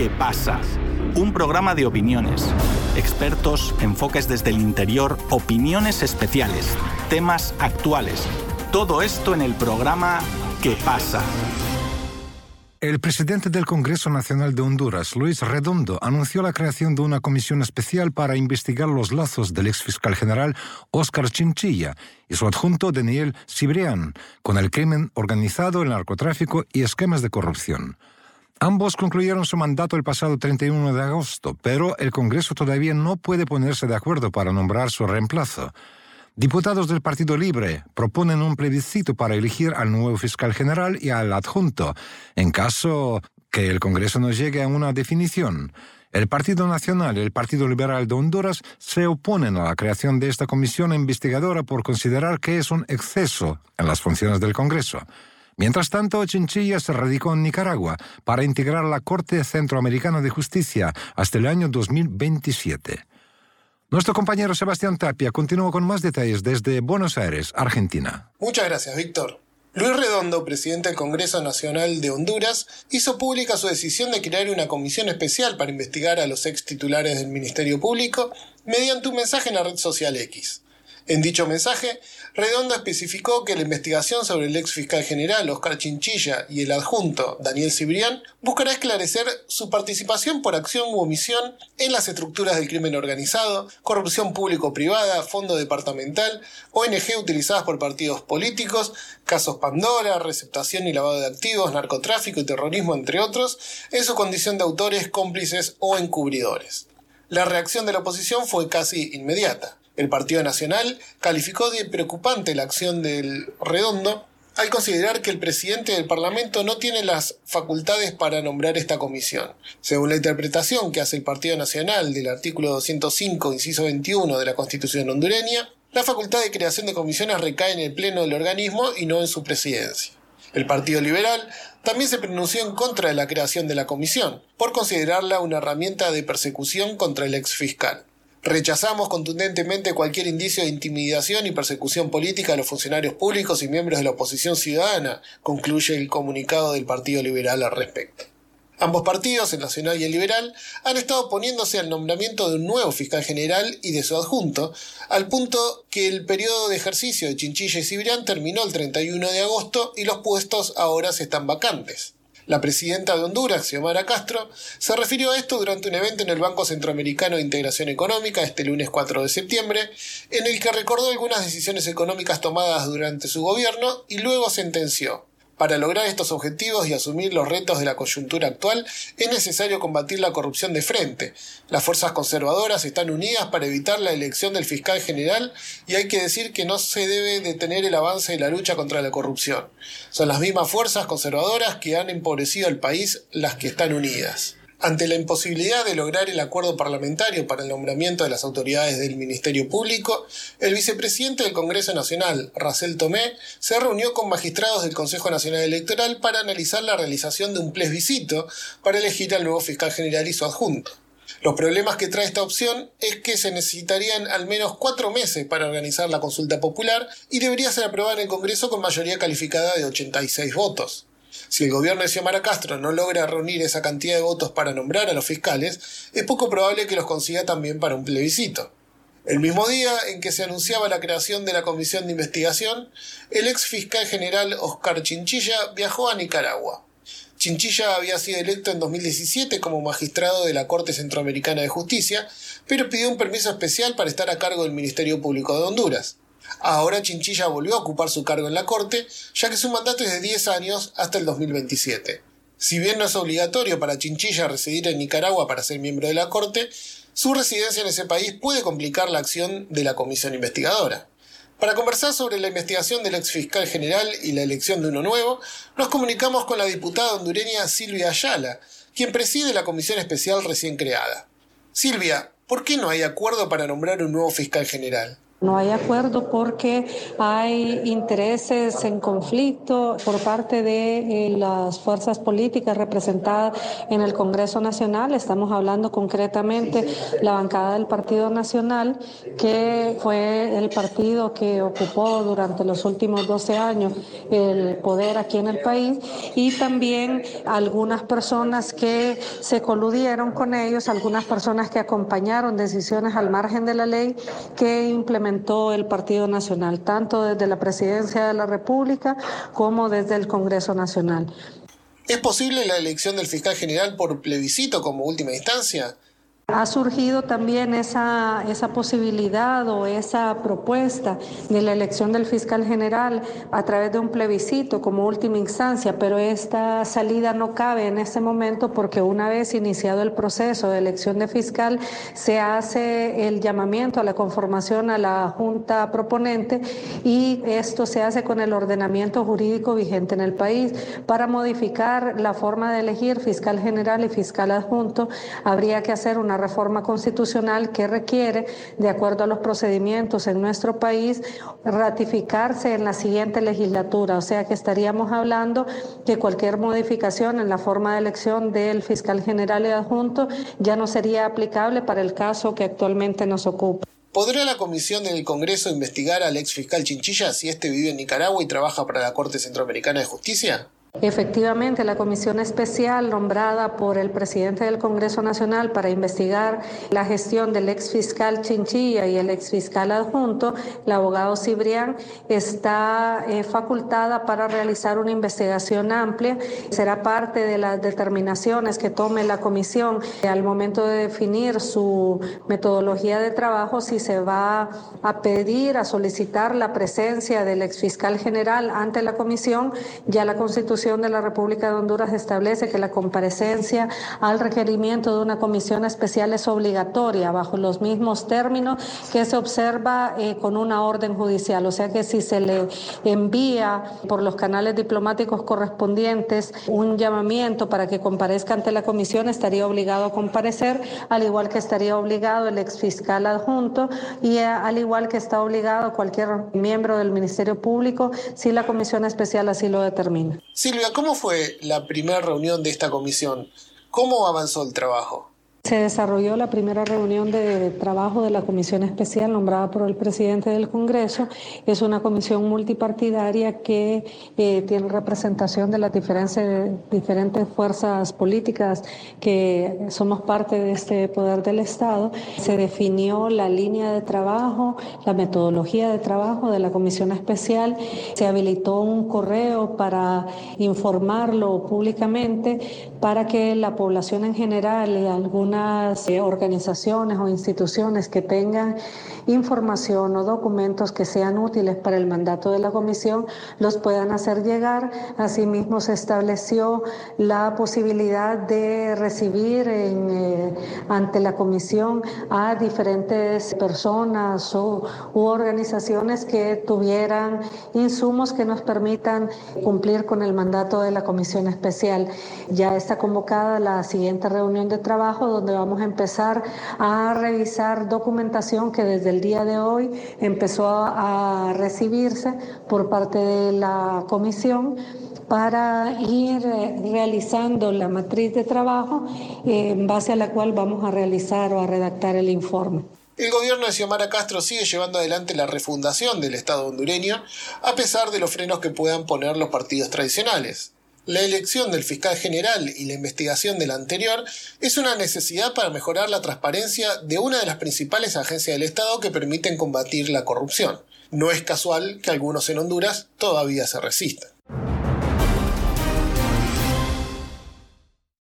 ¿Qué pasa? Un programa de opiniones, expertos, enfoques desde el interior, opiniones especiales, temas actuales. Todo esto en el programa ¿Qué pasa? El presidente del Congreso Nacional de Honduras, Luis Redondo, anunció la creación de una comisión especial para investigar los lazos del ex fiscal general Óscar Chinchilla y su adjunto Daniel Cibrián con el crimen organizado, el narcotráfico y esquemas de corrupción. Ambos concluyeron su mandato el pasado 31 de agosto, pero el Congreso todavía no puede ponerse de acuerdo para nombrar su reemplazo. Diputados del Partido Libre proponen un plebiscito para elegir al nuevo fiscal general y al adjunto, en caso que el Congreso no llegue a una definición. El Partido Nacional y el Partido Liberal de Honduras se oponen a la creación de esta comisión investigadora por considerar que es un exceso en las funciones del Congreso. Mientras tanto, Chinchilla se radicó en Nicaragua para integrar la Corte Centroamericana de Justicia hasta el año 2027. Nuestro compañero Sebastián Tapia continúa con más detalles desde Buenos Aires, Argentina. Muchas gracias, Víctor. Luis Redondo, presidente del Congreso Nacional de Honduras, hizo pública su decisión de crear una comisión especial para investigar a los ex titulares del Ministerio Público mediante un mensaje en la red social X. En dicho mensaje, Redondo especificó que la investigación sobre el ex fiscal general Oscar Chinchilla y el adjunto Daniel Cibrián buscará esclarecer su participación por acción u omisión en las estructuras del crimen organizado, corrupción público-privada, fondo departamental, ONG utilizadas por partidos políticos, casos Pandora, receptación y lavado de activos, narcotráfico y terrorismo, entre otros, en su condición de autores, cómplices o encubridores. La reacción de la oposición fue casi inmediata. El Partido Nacional calificó de preocupante la acción del Redondo al considerar que el presidente del Parlamento no tiene las facultades para nombrar esta comisión. Según la interpretación que hace el Partido Nacional del artículo 205, inciso 21 de la Constitución hondureña, la facultad de creación de comisiones recae en el Pleno del organismo y no en su presidencia. El Partido Liberal también se pronunció en contra de la creación de la comisión, por considerarla una herramienta de persecución contra el ex fiscal. Rechazamos contundentemente cualquier indicio de intimidación y persecución política a los funcionarios públicos y miembros de la oposición ciudadana, concluye el comunicado del Partido Liberal al respecto. Ambos partidos, el Nacional y el Liberal, han estado oponiéndose al nombramiento de un nuevo fiscal general y de su adjunto, al punto que el periodo de ejercicio de Chinchilla y Cibrián terminó el 31 de agosto y los puestos ahora se están vacantes. La presidenta de Honduras, Xiomara Castro, se refirió a esto durante un evento en el Banco Centroamericano de Integración Económica este lunes 4 de septiembre, en el que recordó algunas decisiones económicas tomadas durante su gobierno y luego sentenció. Para lograr estos objetivos y asumir los retos de la coyuntura actual es necesario combatir la corrupción de frente. Las fuerzas conservadoras están unidas para evitar la elección del fiscal general y hay que decir que no se debe detener el avance de la lucha contra la corrupción. Son las mismas fuerzas conservadoras que han empobrecido al país las que están unidas. Ante la imposibilidad de lograr el acuerdo parlamentario para el nombramiento de las autoridades del Ministerio Público, el vicepresidente del Congreso Nacional, Racel Tomé, se reunió con magistrados del Consejo Nacional Electoral para analizar la realización de un plebiscito para elegir al nuevo fiscal general y su adjunto. Los problemas que trae esta opción es que se necesitarían al menos cuatro meses para organizar la consulta popular y debería ser aprobada en el Congreso con mayoría calificada de 86 votos. Si el gobierno de Xiomara Castro no logra reunir esa cantidad de votos para nombrar a los fiscales, es poco probable que los consiga también para un plebiscito. El mismo día en que se anunciaba la creación de la comisión de investigación, el ex fiscal general Oscar Chinchilla viajó a Nicaragua. Chinchilla había sido electo en 2017 como magistrado de la Corte Centroamericana de Justicia, pero pidió un permiso especial para estar a cargo del Ministerio Público de Honduras. Ahora Chinchilla volvió a ocupar su cargo en la Corte, ya que su mandato es de 10 años hasta el 2027. Si bien no es obligatorio para Chinchilla residir en Nicaragua para ser miembro de la Corte, su residencia en ese país puede complicar la acción de la comisión investigadora. Para conversar sobre la investigación del ex fiscal general y la elección de uno nuevo, nos comunicamos con la diputada hondureña Silvia Ayala, quien preside la comisión especial recién creada. Silvia, ¿por qué no hay acuerdo para nombrar un nuevo fiscal general? No hay acuerdo porque hay intereses en conflicto por parte de eh, las fuerzas políticas representadas en el Congreso Nacional. Estamos hablando concretamente la bancada del Partido Nacional, que fue el partido que ocupó durante los últimos 12 años el poder aquí en el país, y también algunas personas que se coludieron con ellos, algunas personas que acompañaron decisiones al margen de la ley que implementaron el Partido Nacional, tanto desde la Presidencia de la República como desde el Congreso Nacional. ¿Es posible la elección del fiscal general por plebiscito como última instancia? Ha surgido también esa, esa posibilidad o esa propuesta de la elección del fiscal general a través de un plebiscito como última instancia, pero esta salida no cabe en este momento porque una vez iniciado el proceso de elección de fiscal se hace el llamamiento a la conformación a la Junta proponente y esto se hace con el ordenamiento jurídico vigente en el país. Para modificar la forma de elegir fiscal general y fiscal adjunto habría que hacer una reforma constitucional que requiere, de acuerdo a los procedimientos en nuestro país, ratificarse en la siguiente legislatura. O sea que estaríamos hablando que cualquier modificación en la forma de elección del fiscal general y adjunto ya no sería aplicable para el caso que actualmente nos ocupa. ¿Podrá la comisión del Congreso investigar al ex fiscal Chinchilla si éste vive en Nicaragua y trabaja para la Corte Centroamericana de Justicia? Efectivamente, la comisión especial nombrada por el presidente del Congreso Nacional para investigar la gestión del ex fiscal Chinchilla y el ex fiscal adjunto, el abogado Cibrián, está eh, facultada para realizar una investigación amplia. Será parte de las determinaciones que tome la comisión al momento de definir su metodología de trabajo, si se va a pedir, a solicitar la presencia del ex fiscal general ante la comisión. Ya la Constitución de la República de Honduras establece que la comparecencia al requerimiento de una comisión especial es obligatoria bajo los mismos términos que se observa eh, con una orden judicial. O sea que si se le envía por los canales diplomáticos correspondientes un llamamiento para que comparezca ante la comisión, estaría obligado a comparecer, al igual que estaría obligado el exfiscal adjunto y eh, al igual que está obligado cualquier miembro del Ministerio Público si la comisión especial así lo determina. Silvia, ¿cómo fue la primera reunión de esta comisión? ¿Cómo avanzó el trabajo? Se desarrolló la primera reunión de trabajo de la comisión especial nombrada por el presidente del Congreso. Es una comisión multipartidaria que eh, tiene representación de las diferentes, diferentes fuerzas políticas que somos parte de este poder del Estado. Se definió la línea de trabajo, la metodología de trabajo de la comisión especial. Se habilitó un correo para informarlo públicamente para que la población en general y algún unas eh, organizaciones o instituciones que tengan información o documentos que sean útiles para el mandato de la comisión los puedan hacer llegar. Asimismo, se estableció la posibilidad de recibir eh, ante la comisión a diferentes personas o, u organizaciones que tuvieran insumos que nos permitan cumplir con el mandato de la comisión especial. Ya está convocada la siguiente reunión de trabajo donde vamos a empezar a revisar documentación que desde el día de hoy empezó a, recibirse por parte de la comisión para ir realizando la matriz de trabajo eh, en base a la cual vamos a realizar o a redactar el informe. El gobierno de Xiomara Castro sigue llevando adelante la refundación del Estado hondureño a pesar de los frenos que puedan poner los partidos tradicionales. La elección del fiscal general y la investigación del anterior es una necesidad para mejorar la transparencia de una de las principales agencias del Estado que permiten combatir la corrupción. No es casual que algunos en Honduras todavía se resistan.